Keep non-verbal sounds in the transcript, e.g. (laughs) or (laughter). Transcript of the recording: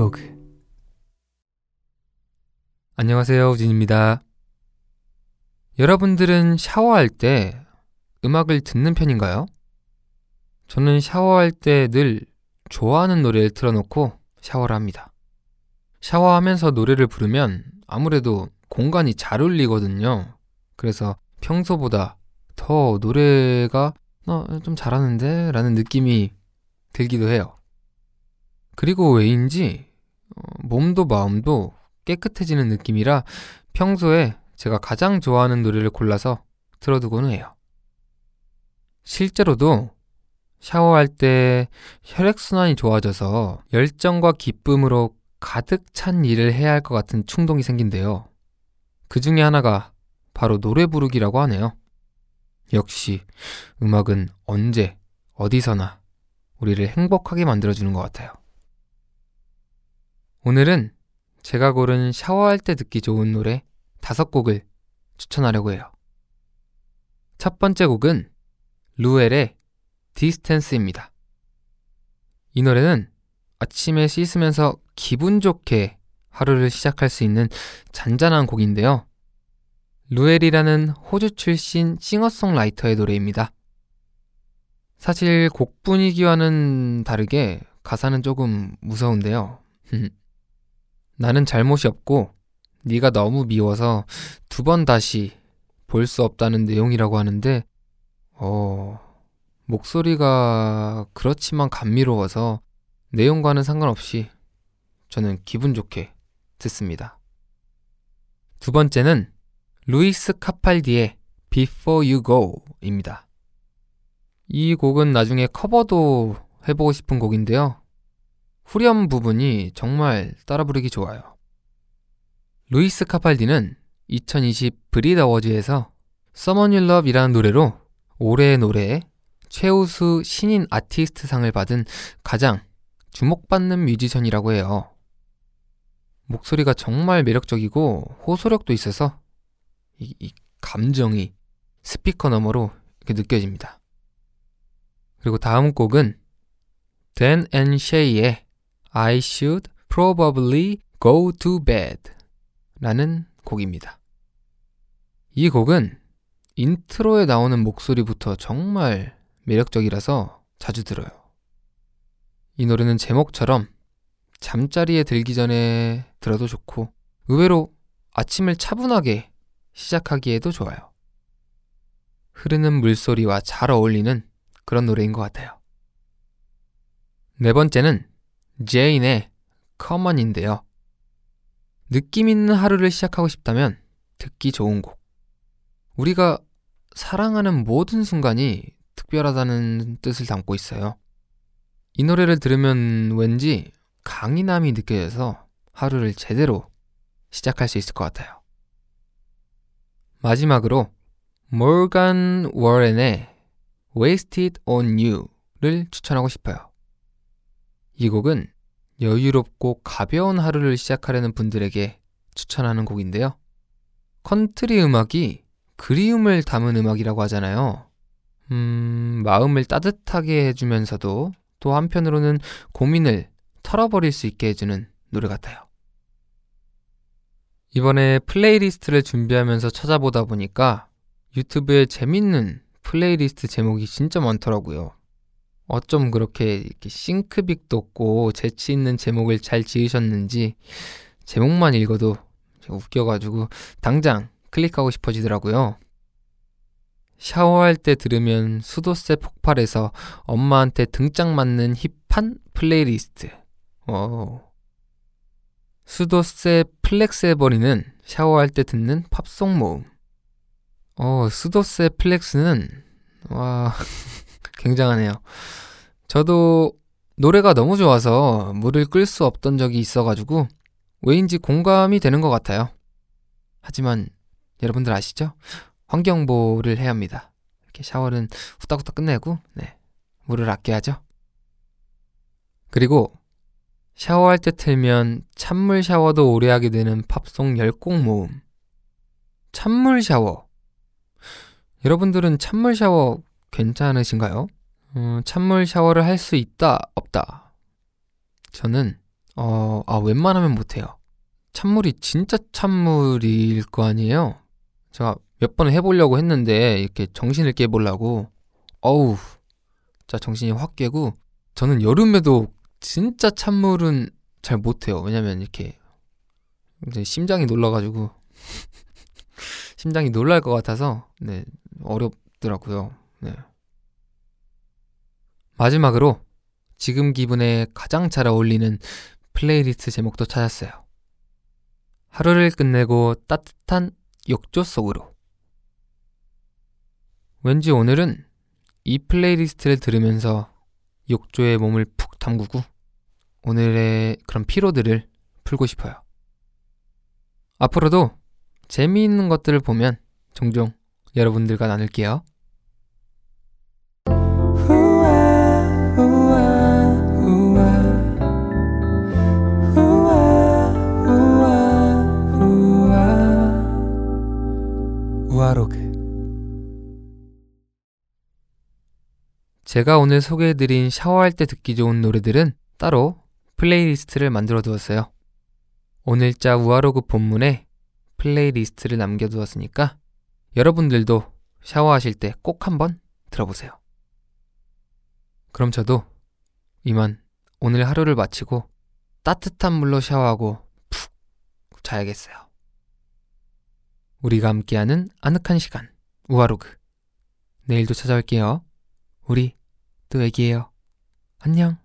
로그 안녕하세요 우진입니다. 여러분들은 샤워할 때 음악을 듣는 편인가요? 저는 샤워할 때 늘 좋아하는 노래를 틀어놓고 샤워를 합니다. 샤워하면서 노래를 부르면 아무래도 공간이 잘 울리거든요. 그래서 평소보다 더 노래가 어, 좀 잘하는데? 라는 느낌이 들기도 해요. 그리고 왜인지 몸도 마음도 깨끗해지는 느낌이라 평소에 제가 가장 좋아하는 노래를 골라서 틀어두고는 해요. 실제로도 샤워할 때 혈액순환이 좋아져서 열정과 기쁨으로 가득 찬 일을 해야 할 것 같은 충동이 생긴대요. 그 중에 하나가 바로 노래 부르기라고 하네요. 역시 음악은 언제, 어디서나 우리를 행복하게 만들어주는 것 같아요. 오늘은 제가 고른 샤워할 때 듣기 좋은 노래 다섯 곡을 추천하려고 해요. 첫 번째 곡은 루엘의 디스텐스입니다. 이 노래는 아침에 씻으면서 기분 좋게 하루를 시작할 수 있는 잔잔한 곡인데요. 루엘이라는 호주 출신 싱어송라이터의 노래입니다. 사실 곡 분위기와는 다르게 가사는 조금 무서운데요. (laughs) 나는 잘못이 없고 네가 너무 미워서 두 번 다시 볼 수 없다는 내용이라고 하는데 어 목소리가 그렇지만 감미로워서 내용과는 상관없이 저는 기분 좋게 듣습니다. 두 번째는 루이스 카팔디의 Before You Go입니다. 이 곡은 나중에 커버도 해보고 싶은 곡인데요. 후렴 부분이 정말 따라 부르기 좋아요. 루이스 카팔디는 2020 브릿 어워즈에서 Someone You Loved이라는 노래로 올해의 노래에 최우수 신인 아티스트 상을 받은 가장 주목받는 뮤지션이라고 해요. 목소리가 정말 매력적이고 호소력도 있어서 이, 이 감정이 스피커 너머로 이렇게 느껴집니다. 그리고 다음 곡은 and Shay의 I Should Probably Go to Bed 라는 곡입니다. 이 곡은 인트로에 나오는 목소리부터 정말 매력적이라서 자주 들어요. 이 노래는 제목처럼 잠자리에 들기 전에 들어도 좋고 의외로 아침을 차분하게 시작하기에도 좋아요. 흐르는 물소리와 잘 어울리는 그런 노래인 것 같아요. 네 번째는 제인의 Common인데요. 느낌 있는 하루를 시작하고 싶다면 듣기 좋은 곡. 우리가 사랑하는 모든 순간이 특별하다는 뜻을 담고 있어요. 이 노래를 들으면 왠지 강인함이 느껴져서 하루를 제대로 시작할 수 있을 것 같아요. 마지막으로 모건 워렌의 Wasted on You를 추천하고 싶어요. 이 곡은 여유롭고 가벼운 하루를 시작하려는 분들에게 추천하는 곡인데요. 컨트리 음악이 그리움을 담은 음악이라고 하잖아요. 음, 마음을 따뜻하게 해주면서도 또 한편으로는 고민을 털어버릴 수 있게 해주는 노래 같아요. 이번에 플레이리스트를 준비하면서 찾아보다 보니까 유튜브에 재밌는 플레이리스트 제목이 진짜 많더라고요. 어쩜 그렇게 이렇게 씽크빅 돋고 재치 있는 제목을 잘 지으셨는지 제목만 읽어도 웃겨가지고 당장 클릭하고 싶어지더라고요. 샤워할 때 들으면 수도세 폭발해서 엄마한테 등짝 맞는 힙한 플레이리스트. 오. 수도세 flex 해버리는 샤워할 때 듣는 팝송 모음. 어, 수도세 flex는, 와, (laughs) 굉장하네요. 저도 노래가 너무 좋아서 물을 끌 수 없던 적이 있어가지고 왜인지 공감이 되는 것 같아요. 하지만 여러분들 아시죠? 환경보호를 해야 합니다. 이렇게 샤워는 후딱후딱 끝내고 네, 물을 아껴야죠. 그리고 샤워할 때 틀면 찬물 샤워도 오래 하게 되는 팝송 10곡 모음. 찬물 샤워. 여러분들은 찬물 샤워 괜찮으신가요? 어, 찬물 샤워를 할 수 있다, 없다. 저는, 어, 아, 웬만하면 못해요. 찬물이 진짜 찬물일 거 아니에요? 제가 몇 번 해보려고 했는데 이렇게 정신을 깨보려고 어우 진짜 정신이 확 깨고 저는 여름에도 진짜 찬물은 잘 못해요. 왜냐면 이렇게 심장이 놀라가지고 (laughs) 심장이 놀랄 것 같아서 네 어렵더라고요. 네. 마지막으로 지금 기분에 가장 잘 어울리는 플레이리스트 제목도 찾았어요. 하루를 끝내고 따뜻한 욕조 속으로. 왠지 오늘은 이 플레이리스트를 들으면서 욕조에 몸을 푹 담그고 오늘의 그런 피로들을 풀고 싶어요. 앞으로도 재미있는 것들을 보면 종종 여러분들과 나눌게요. 우아로그 제가 오늘 소개해드린 샤워할 때 듣기 좋은 노래들은 따로 플레이리스트를 만들어 두었어요. 오늘자 우아로그 본문에 플레이리스트를 남겨두었으니까 여러분들도 샤워하실 때 꼭 한번 들어보세요. 그럼 저도 이만 오늘 하루를 마치고 따뜻한 물로 샤워하고 푹 자야겠어요. 우리가 함께하는 아늑한 시간, 우아로그. 내일도 찾아올게요. 우리 또 얘기해요. 안녕.